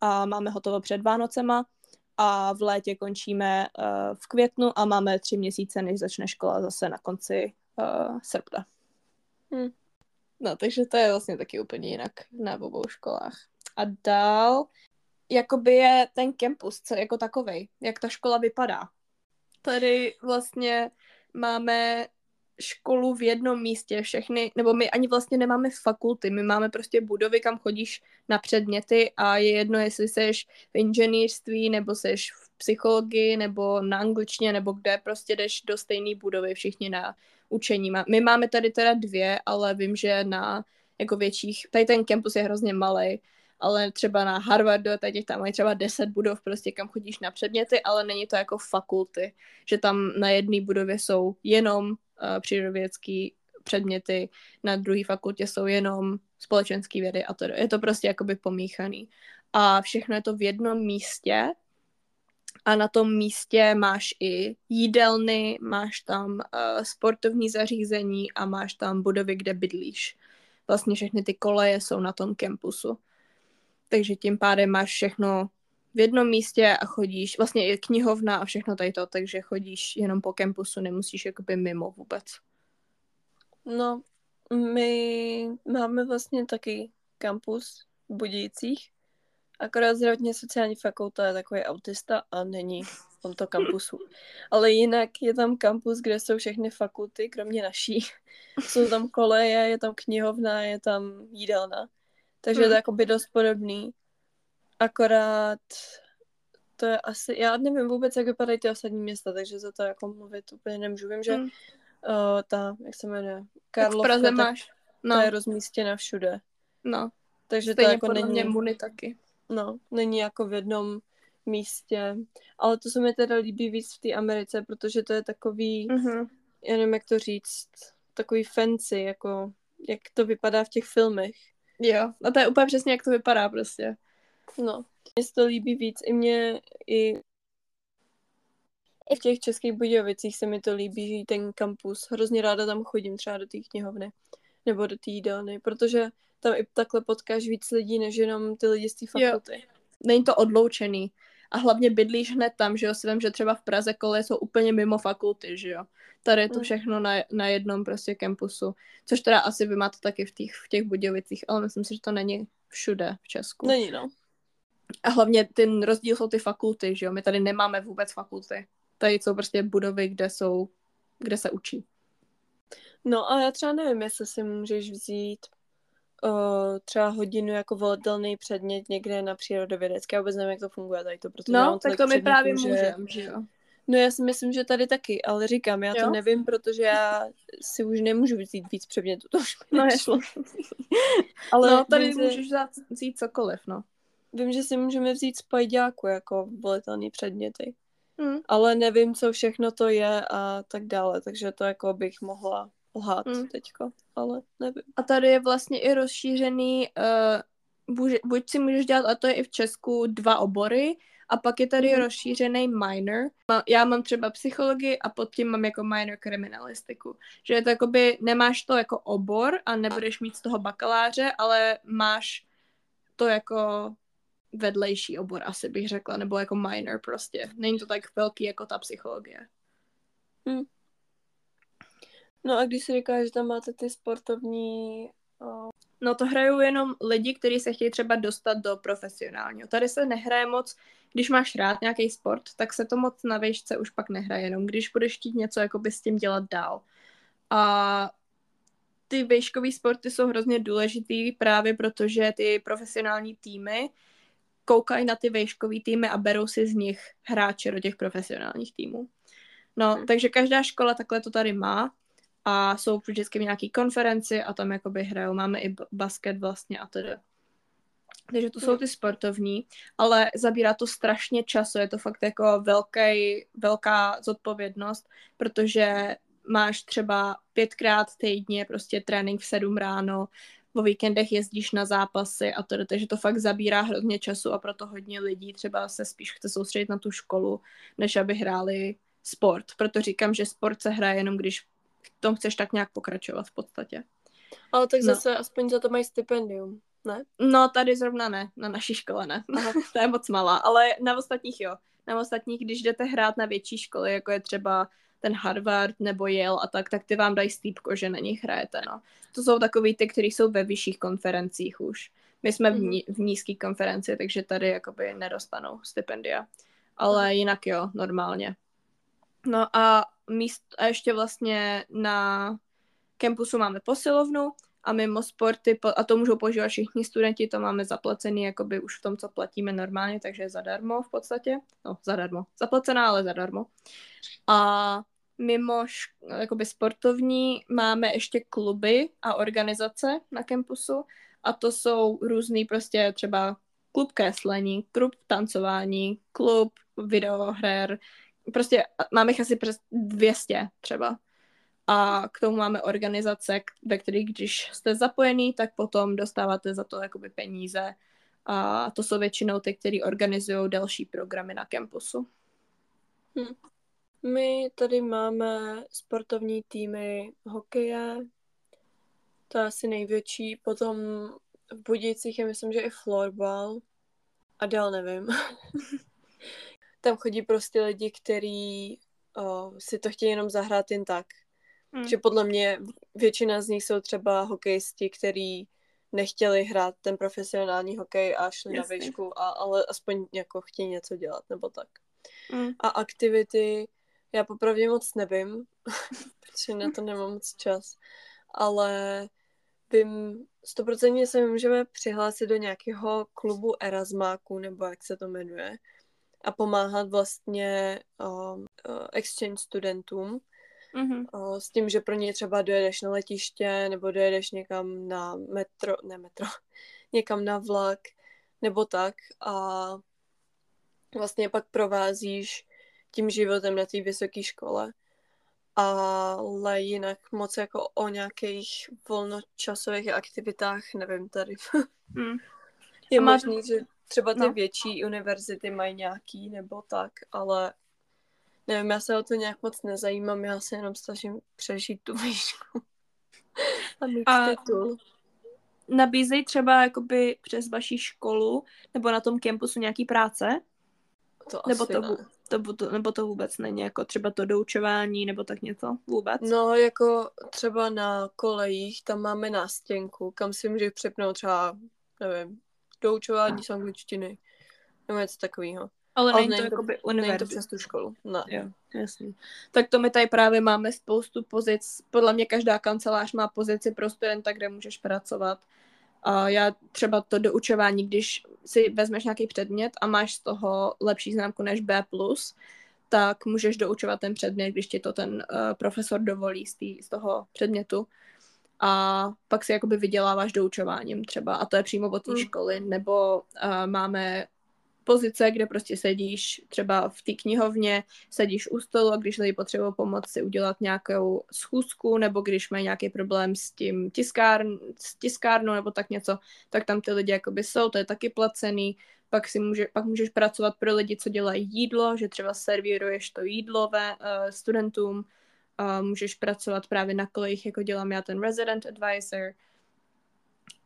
a máme hotovo před Vánocema a v létě končíme uh, v květnu a máme tři měsíce, než začne škola zase na konci uh, srpna. Hmm. No, takže to je vlastně taky úplně jinak na obou školách. A dál jakoby je ten campus co, jako takovej, jak ta škola vypadá. Tady vlastně máme školu v jednom místě, všechny, nebo my ani vlastně nemáme fakulty, my máme prostě budovy, kam chodíš na předměty a je jedno, jestli seš v inženýrství, nebo seš v psychologii, nebo na angličtině, nebo kde, prostě jdeš do stejné budovy všichni na učení. My máme tady teda dvě, ale vím, že na jako větších, tady ten campus je hrozně malý, ale třeba na Harvardu, teď tam mají třeba 10 budov, prostě kam chodíš na předměty, ale není to jako fakulty, že tam na jedné budově jsou jenom uh, přírodovědecké předměty, na druhé fakultě jsou jenom společenské vědy a to je to prostě jakoby pomíchaný. A všechno je to v jednom místě a na tom místě máš i jídelny, máš tam uh, sportovní zařízení a máš tam budovy, kde bydlíš. Vlastně všechny ty koleje jsou na tom kampusu takže tím pádem máš všechno v jednom místě a chodíš, vlastně je knihovna a všechno tady to, takže chodíš jenom po kampusu, nemusíš jakoby mimo vůbec. No, my máme vlastně taky kampus v Budějcích, akorát zdravotně sociální fakulta je takový autista a není v tomto kampusu. Ale jinak je tam kampus, kde jsou všechny fakulty, kromě naší. Jsou tam koleje, je tam knihovna, je tam jídelna. Takže hmm. to je jakoby dost podobný. Akorát to je asi, já nevím vůbec, jak vypadají ty ostatní města, takže za to jako mluvit úplně nemůžu. Vím, že hmm. uh, ta, jak se jmenuje, Karlovka, Praze tak máš. No. Ta je rozmístěna všude. No. Takže Stejně to jako není... Muny taky. No, není jako v jednom místě. Ale to se mi teda líbí víc v té Americe, protože to je takový, mm-hmm. já nevím, jak to říct, takový fancy, jako jak to vypadá v těch filmech. Jo, a to je úplně přesně, jak to vypadá prostě. No, mně se to líbí víc. I mě i I v těch českých Budějovicích se mi to líbí, že ten kampus. Hrozně ráda tam chodím třeba do té knihovny nebo do té jídelny, protože tam i takhle potkáš víc lidí, než jenom ty lidi z té fakulty. Jo. Není to odloučený. A hlavně bydlíš hned tam, že jo, si vím, že třeba v Praze koleje jsou úplně mimo fakulty, že jo. Tady je to mm. všechno na, na jednom prostě kampusu, což teda asi vy máte taky v těch, v těch Budějovicích, ale myslím si, že to není všude v Česku. Není, no. A hlavně ten rozdíl jsou ty fakulty, že jo, my tady nemáme vůbec fakulty. Tady jsou prostě budovy, kde jsou, kde se učí. No a já třeba nevím, jestli si můžeš vzít uh, třeba hodinu jako volitelný předmět někde na přírodovědecké. Já vůbec nevím, jak to funguje tady to, protože No, tak to mi právě že... můžem, že jo. No já si myslím, že tady taky, ale říkám, já jo? to nevím, protože já si už nemůžu vzít víc předmětů, to už mi no, nešlo. ale no, tady vím, můžeš vzít, vzít cokoliv, no. Vím, že si můžeme vzít spajďáku jako volitelný předměty. Hmm. Ale nevím, co všechno to je a tak dále, takže to jako bych mohla lhát hmm. teďko, ale nevím. A tady je vlastně i rozšířený, uh, buď, buď si můžeš dělat, a to je i v Česku, dva obory, a pak je tady mm. rozšířený minor. Já mám třeba psychologii a pod tím mám jako minor kriminalistiku. Že je to jakoby, nemáš to jako obor a nebudeš mít z toho bakaláře, ale máš to jako vedlejší obor, asi bych řekla, nebo jako minor prostě. Není to tak velký jako ta psychologie. Hmm. No a když si říkáš, že tam máte ty sportovní... O... No to hrajou jenom lidi, kteří se chtějí třeba dostat do profesionálního. Tady se nehraje moc, když máš rád nějaký sport, tak se to moc na výšce už pak nehraje, jenom když budeš chtít něco jakoby s tím dělat dál. A ty výškové sporty jsou hrozně důležitý právě protože ty profesionální týmy koukají na ty výškové týmy a berou si z nich hráče do těch profesionálních týmů. No, hmm. takže každá škola takhle to tady má a jsou vždycky v nějaký konferenci a tam jakoby hrajou. Máme i basket vlastně a tedy. Takže to jsou ty sportovní, ale zabírá to strašně času, je to fakt jako velký, velká zodpovědnost, protože máš třeba pětkrát týdně prostě trénink v sedm ráno, o víkendech jezdíš na zápasy a to, takže to fakt zabírá hrozně času a proto hodně lidí třeba se spíš chce soustředit na tu školu, než aby hráli sport. Proto říkám, že sport se hraje jenom, když v tom chceš tak nějak pokračovat v podstatě. Ale tak no. zase no. aspoň za to mají stipendium, ne? No tady zrovna ne, na naší škole ne. Aha. to je moc malá, ale na ostatních jo. Na ostatních, když jdete hrát na větší školy, jako je třeba ten Harvard nebo Yale a tak, tak ty vám dají stýpko, že na nich hrajete, no. To jsou takový ty, kteří jsou ve vyšších konferencích už. My jsme v, mhm. ní, v nízké konferenci, takže tady jakoby nedostanou stipendia. Ale mhm. jinak jo, normálně. No a míst, a ještě vlastně na kampusu máme posilovnu a mimo sporty, a to můžou používat všichni studenti, to máme zaplacený jakoby už v tom, co platíme normálně, takže zadarmo v podstatě. No, zadarmo. Zaplacená, ale zadarmo. A mimo jakoby sportovní máme ještě kluby a organizace na kampusu a to jsou různý prostě třeba klub kreslení, klub tancování, klub videoher, prostě máme jich asi přes 200 třeba. A k tomu máme organizace, ve kterých když jste zapojený, tak potom dostáváte za to jakoby peníze. A to jsou většinou ty, kteří organizují další programy na kampusu. Hm. My tady máme sportovní týmy hokeje, to je asi největší, potom v Budějcích je myslím, že i florbal a dál nevím. Tam chodí prostě lidi, kteří uh, si to chtějí jenom zahrát jen tak. Hmm. Že podle mě většina z nich jsou třeba hokejisti, kteří nechtěli hrát ten profesionální hokej a šli Jasně. na výšku, a, ale aspoň jako chtějí něco dělat nebo tak. Hmm. A aktivity, já popravdě moc nevím, protože na to nemám moc čas, ale vím, stoprocentně se můžeme přihlásit do nějakého klubu Erasmáku, nebo jak se to jmenuje, a pomáhat vlastně uh, exchange studentům, mm-hmm. uh, s tím, že pro ně třeba dojedeš na letiště, nebo dojedeš někam na metro, ne metro, někam na vlak, nebo tak a vlastně pak provázíš tím životem na té vysoké škole. Ale jinak moc jako o nějakých volnočasových aktivitách nevím tady. Mm. Je má... možný, že třeba ty no. větší univerzity mají nějaký nebo tak, ale Nevím, já se o to nějak moc nezajímám, já se jenom snažím přežít tu výšku. A mít A- titul. Nabízejí třeba jakoby přes vaši školu nebo na tom campusu nějaký práce? To Nebo to, ne. to, to, nebo to vůbec není, jako třeba to doučování nebo tak něco vůbec? No, jako třeba na kolejích, tam máme nástěnku, kam si můžeš přepnout třeba, nevím, doučování z angličtiny, nebo něco takového. ale ale není to to- jakoby Není to přes tu školu. Ne. Jo, jasný. Tak to my tady právě máme spoustu pozic. Podle mě každá kancelář má pozici pro studenta, kde můžeš pracovat. A já třeba to doučování, když si vezmeš nějaký předmět a máš z toho lepší známku než B+, tak můžeš doučovat ten předmět, když ti to ten uh, profesor dovolí z, tý, z toho předmětu. A pak si jakoby vyděláváš doučováním třeba. A to je přímo od té Mm. školy. Nebo uh, máme pozice, kde prostě sedíš třeba v té knihovně, sedíš u stolu a když lidi potřebují pomoct si udělat nějakou schůzku, nebo když mají nějaký problém s tím tiskárn, s tiskárnou nebo tak něco, tak tam ty lidi jakoby jsou, to je taky placený. Pak, si může, pak můžeš pracovat pro lidi, co dělají jídlo, že třeba servíruješ to jídlo ve, uh, studentům, uh, můžeš pracovat právě na kolejích, jako dělám já ten resident advisor,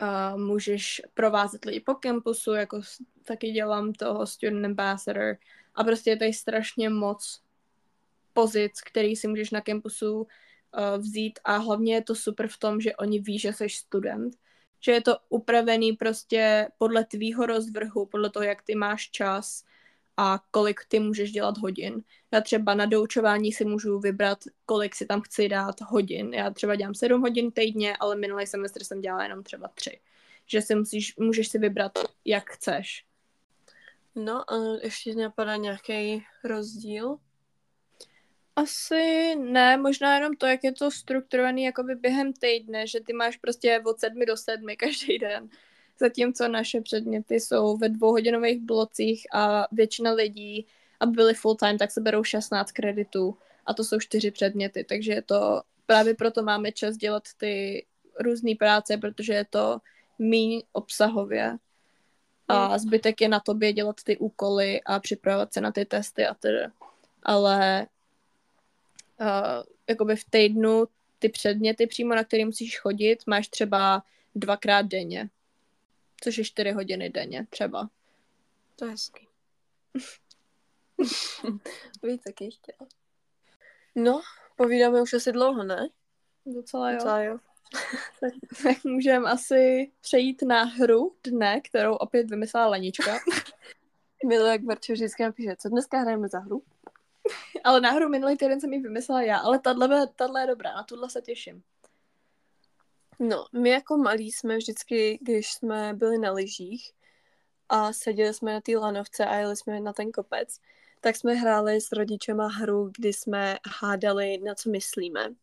uh, můžeš provázet lidi po kampusu, jako taky dělám toho student ambassador. A prostě je tady strašně moc pozic, který si můžeš na kampusu uh, vzít. A hlavně je to super v tom, že oni ví, že jsi student, že je to upravený prostě podle tvýho rozvrhu, podle toho, jak ty máš čas a kolik ty můžeš dělat hodin. Já třeba na doučování si můžu vybrat, kolik si tam chci dát hodin. Já třeba dělám 7 hodin týdně, ale minulý semestr jsem dělala jenom třeba 3. Že si musíš, můžeš si vybrat, jak chceš. No a ještě napadá nějaký rozdíl? Asi ne, možná jenom to, jak je to strukturovaný jakoby během týdne, že ty máš prostě od sedmi do sedmi každý den. Zatímco naše předměty jsou ve dvouhodinových blocích a většina lidí, aby byli full time, tak se berou 16 kreditů a to jsou čtyři předměty, takže je to, právě proto máme čas dělat ty různé práce, protože je to míň obsahově a zbytek je na tobě dělat ty úkoly a připravovat se na ty testy a tedy. Ale uh, jakoby v týdnu ty předměty přímo, na který musíš chodit, máš třeba dvakrát denně. Což je čtyři hodiny denně třeba. To je hezký. Víc taky chtěla. No, povídáme už asi dlouho, ne? Docela jo. Docela jo. Tak, tak můžeme asi přejít na hru dne, kterou opět vymyslela Lenička. Milu, jak Verčo vždycky napíše, co dneska hrajeme za hru? ale na hru minulý týden jsem ji vymyslela já, ale tahle, tahle je dobrá, na tuhle se těším. No, my jako malí jsme vždycky, když jsme byli na lyžích a seděli jsme na té lanovce a jeli jsme na ten kopec, tak jsme hráli s rodičema hru, kdy jsme hádali, na co myslíme.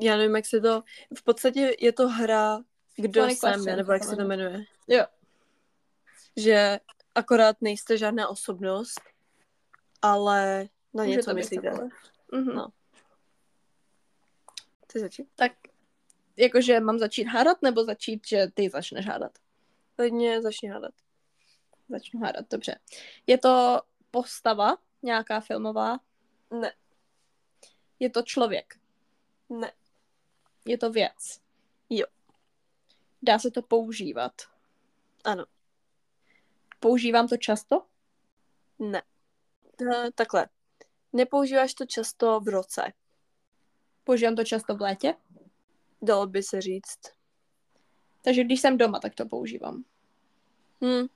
Já nevím, jak se to... V podstatě je to hra Kdo Funny jsem, question, nebo jak se to jmenuje. Jo. Že akorát nejste žádná osobnost, ale na Může něco myslíte. Mhm. No. Ty začít? Tak jakože mám začít hádat, nebo začít, že ty začneš hádat? Klidně začni hádat. Začnu hádat, dobře. Je to postava, nějaká filmová? Ne, Je to člověk? ne, Je to věc? Jo. Dá se to používat? ano, Používám to často? ne. Eh, Takhle. Nepoužíváš to často v roce, Používám to často v létě? Dalo by se říct. Takže když jsem doma, tak to používám. Hm,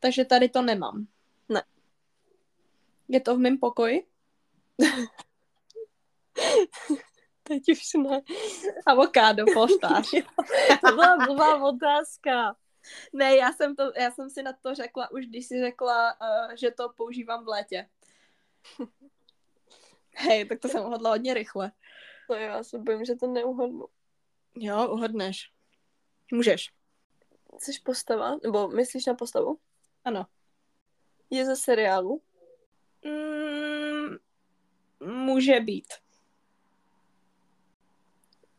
Takže tady to nemám. Ne. Je to v mém pokoji? teď už ne. Avokádo, polštář. To byla blbá otázka. ne, já jsem, to, já jsem si na to řekla už, když si řekla, uh, že to používám v létě. Hej, tak to jsem uhodla hodně rychle. To jo, já se bojím, že to neuhodnu. Jo, uhodneš. Můžeš. Jsi postava? Nebo myslíš na postavu? Ano. Je ze seriálu? Mm, může být.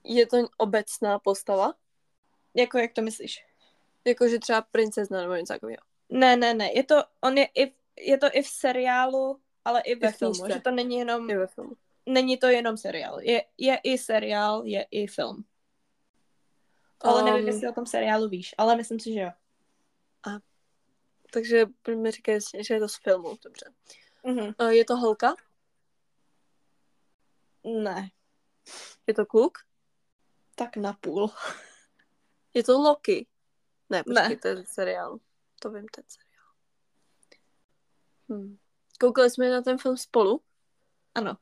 Je to obecná postava? Jako, jak to myslíš? Jakože třeba princezna nebo něco takového. Ne, ne, ne. Je to, on je, i, je to i v seriálu ale i ve filmu, knížce. že to není jenom, Je ve filmu. není to jenom seriál. Je, je i seriál, je i film. Ale nevím, Um, jestli o tom seriálu víš, ale myslím si, že jo. Takže mi říkají, že je to z filmu, dobře. Mhm. Uh, je to holka? Ne, Je to kluk? tak na půl. Je to Loki? Ne, počkej, Ne. to je seriál. To vím, ten seriál. Hm. Koukali jsme na ten film spolu? Ano,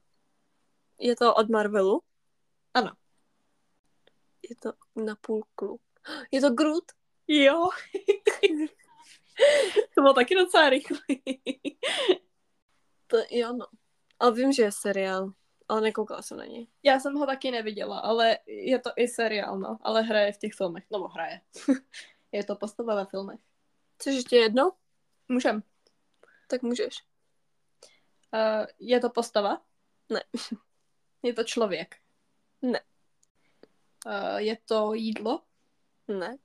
Je to od Marvelu? Ano. Je to na půl kluk. Je to Groot? jo. to bylo taky docela rychlý. To, jo, no. Ale vím, že je seriál, ale nekoukala jsem na něj. Já jsem ho taky neviděla, ale je to i seriál, no. Ale hraje v těch filmech, nebo hraje. je to postava ve filmech. Chceš ještě jedno? Můžem. Tak můžeš. Uh, je to postava? Ne. Je to člověk? Ne. Uh, je to jídlo? Ne.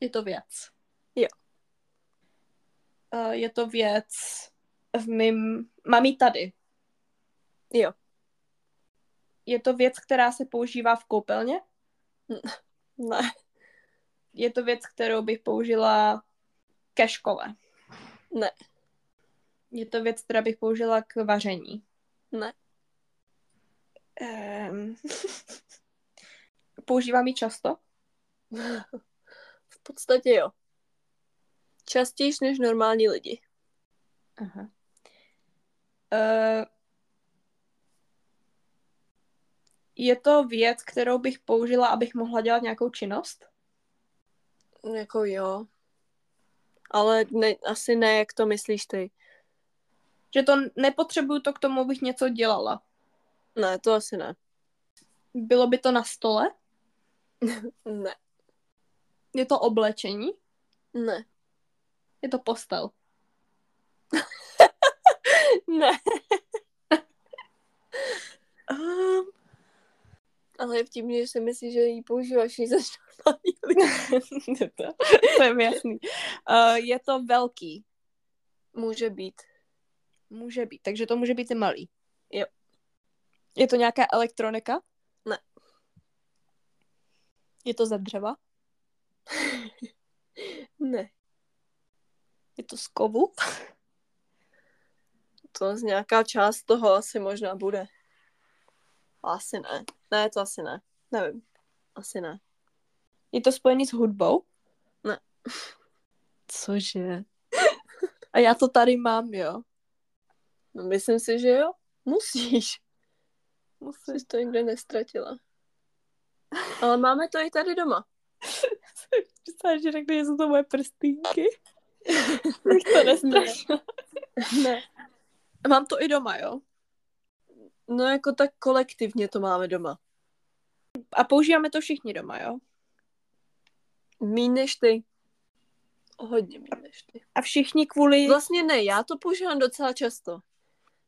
Je to věc? Jo. Uh, je to věc v mým... Mám ji tady. Jo. Je to věc, která se používá v koupelně? Ne. Je to věc, kterou bych použila ke škole? Ne. Je to věc, která bych použila k vaření? Ne. Um... Používám ji často? V podstatě jo. Častějš než normální lidi. Aha. Uh, je to věc, kterou bych použila, abych mohla dělat nějakou činnost? Jako jo. Ale ne, asi ne, jak to myslíš ty. Že to nepotřebuju to k tomu, abych něco dělala. Ne, to asi ne. Bylo by to na stole? Ne. Je to oblečení? Ne. Je to postel? Ne. Um, Ale je vtipný, že si myslíš, že ji používáš i za normální lidi. to, to je jasný. Uh, je to velký? Může být. Může být, takže to může být i malý. Jo. Je to nějaká elektronika? Je to ze dřeva? Ne. Je to z kovu? To z nějaká část toho asi možná bude. Asi ne. Ne, to asi ne. Nevím. Asi ne. Je to spojený s hudbou? Ne. Cože? A já to tady mám, jo? No, myslím si, že jo. Musíš. Musím. Jsi to nikde nestratila. Ale máme to i tady doma. Představím, že řekne, že jsou to moje prstínky. Bych to nestrašila. Ne. Mám to i doma, jo? No jako tak kolektivně to máme doma. A používáme to všichni doma, jo? Míň než ty. Hodně míň než ty. A všichni kvůli... Vlastně ne, já to používám docela často.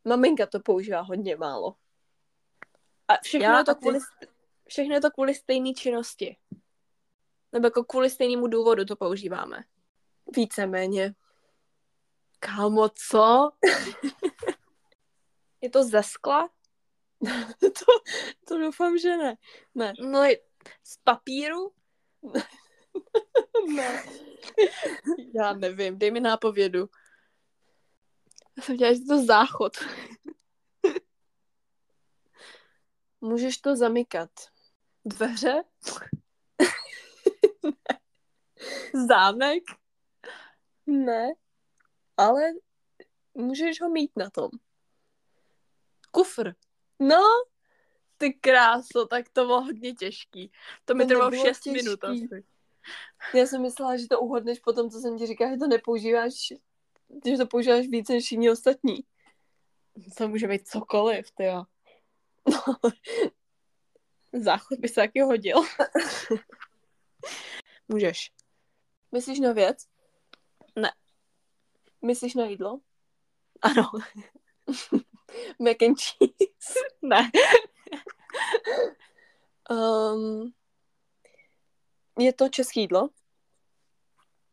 Maminka to používá hodně málo. A všechno, Já to a ty. Všechno je to kvůli stejné činnosti. Nebo jako kvůli stejnému důvodu to používáme. Víceméně. Kámo, co? je to ze skla? to, to doufám, že ne. Ne. No, z papíru? Ne. Já nevím, dej mi nápovědu. Já jsem dělala, že to záchod. Můžeš to zamykat. Dveře? Zámek? Ne. Ale můžeš ho mít na tom. Kufr. No, Ty kráso, tak to bylo hodně těžký. To mi To trvalo nebylo 6 těžký. minut asi. já jsem myslela, že to uhodneš potom, co jsem ti říkala, že to nepoužíváš, že to používáš víc než všichni ostatní. To může být cokoliv, ty jo. Záchod by se taky hodil. Můžeš. Myslíš na věc? Ne. Myslíš na jídlo? Ano. Mac and cheese? Ne. Um, je to české jídlo?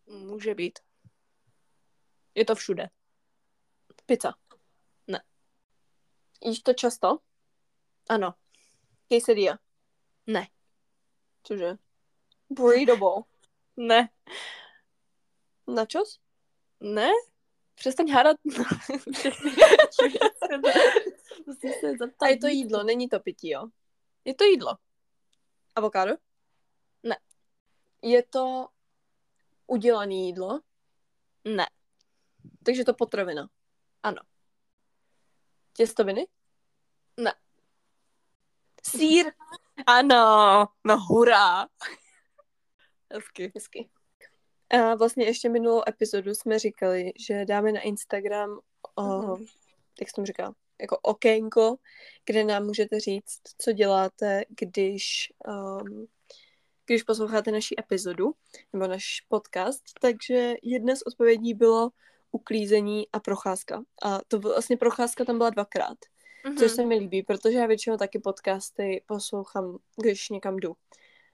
Může být. Je to všude. Pizza? Ne. Jíš to často? Ano. Quesadilla. Ne. Cože? Bowl. Ne. Nachos? Ne? Přestaň hádat. Musím se zeptat. A je to jídlo, není to pití, jo? Je to jídlo. Avokádo? Ne. Je to udělané jídlo? Ne. Takže to potravina? Ano. Těstoviny? Ne. Sír? Ano. No hurá. Hezky. Hezky. A vlastně ještě minulou epizodu jsme říkali, že dáme na Instagram, o, Mhm. jak jsem říkala, jako okénko, kde nám můžete říct, co děláte, když, um, když posloucháte naši epizodu, nebo náš podcast. Takže jedna z odpovědí bylo uklízení a procházka. A to vlastně procházka tam byla dvakrát, Mhm. což se mi líbí, protože já většinou taky podcasty poslouchám, když někam jdu.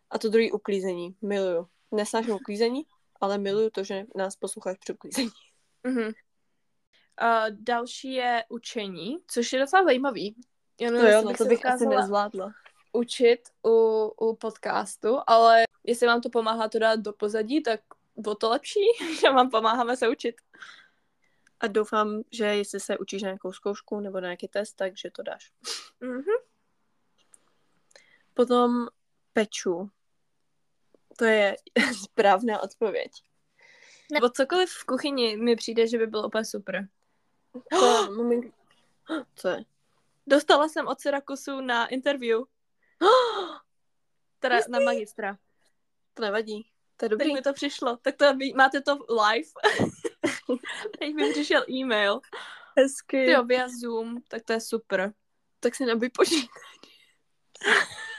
A to druhý uklízení. Miluju. Nesnáším uklízení, ale miluju to, že nás posloucháš při uklízení. Mhm. Uh, další je učení, což je docela zajímavý. Já To nevím, jo, jestli no to bych asi nezvládla. učit u, u podcastu, ale jestli vám to pomáhá to dát do pozadí, tak bylo to lepší, že vám pomáháme se učit. A doufám, že jestli se učíš na nějakou zkoušku nebo na nějaký test, takže to dáš. Mhm. Potom peču. To je správná odpověď. Nebo cokoliv v kuchyni mi přijde, že by bylo úplně super. To, moment... Co je? Dostala jsem od Syrakusu na interview, teda na magistra. To nevadí. To je dobrý. mi to přišlo. Tak to máte to live. Teď mi přišel e-mail. Hezky. Ty via Zoom, tak to je super. Tak si nabij počítač.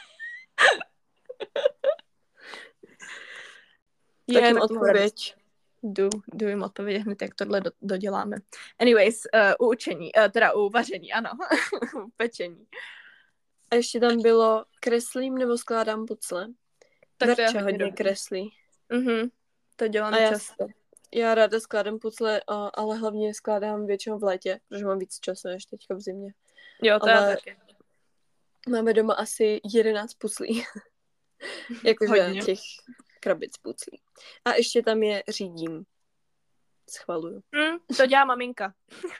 Tak jim odpověď. Jdu, jdu jim odpovědět hned, jak tohle do, doděláme. Anyways, uh, u učení, uh, teda u vaření, ano. u pečení. A ještě tam bylo kreslím nebo skládám pucle. Tak je Verča hodně kreslí. Mhm. To dělám A často. Já ráda skládám pucle, ale hlavně skládám většinou v létě, protože mám víc času než teďka v zimě. Jo, to ale- já taky. Máme doma asi 11 puclí. Jakože těch krabic puclí. A ještě tam je řídím. Schvaluju. Hm, to dělá maminka.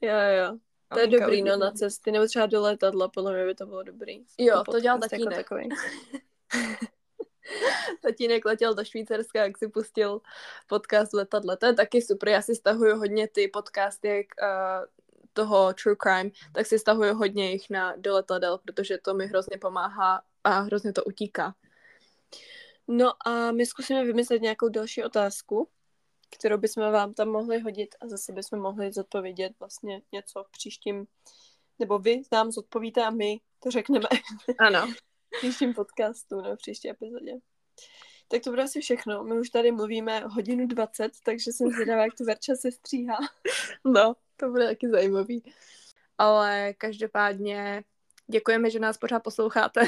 Jo, jo. To je dobrý, no, na cesty. Nebo třeba do letadla, podle mě by to bylo dobrý. Jo, to dělal tatínek. Jako takový. Tatínek letěl do Švýcarska, jak si pustil podcast letadle. To je taky super. Já si stahuju hodně ty podcasty, jak uh, toho True Crime, tak si stahuju hodně jich na do letadel, protože to mi hrozně pomáhá a hrozně to utíká. No a my zkusíme vymyslet nějakou další otázku, kterou bychom vám tam mohli hodit a zase bychom mohli zodpovědět vlastně něco v příštím, nebo vy nám zodpovíte a my to řekneme Ano. V příštím podcastu nebo v příští epizodě. Tak to bude asi všechno. My už tady mluvíme hodinu 20, takže jsem zvědavá, jak to Verča se stříhá. No, to bude taky zajímavý. Ale každopádně děkujeme, že nás pořád posloucháte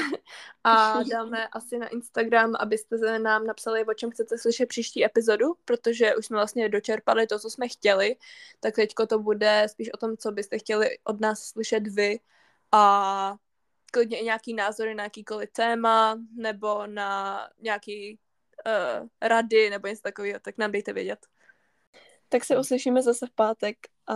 a dáme asi na Instagram, abyste se nám napsali, o čem chcete slyšet příští epizodu, protože už jsme vlastně dočerpali to, co jsme chtěli, tak teďko to bude spíš o tom, co byste chtěli od nás slyšet vy a klidně i nějaký názory na jakýkoliv téma nebo na nějaký uh, rady nebo něco takového, tak nám dejte vědět. Tak se uslyšíme zase v pátek a